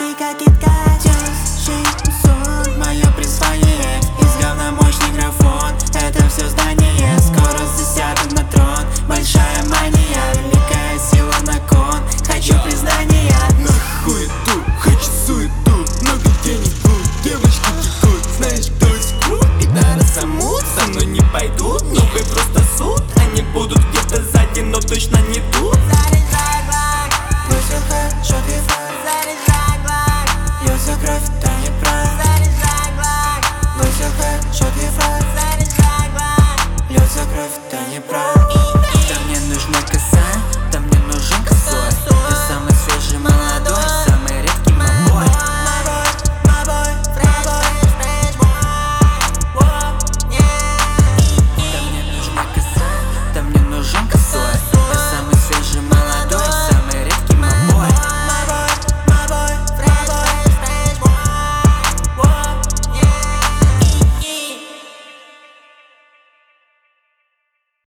kick, get kick.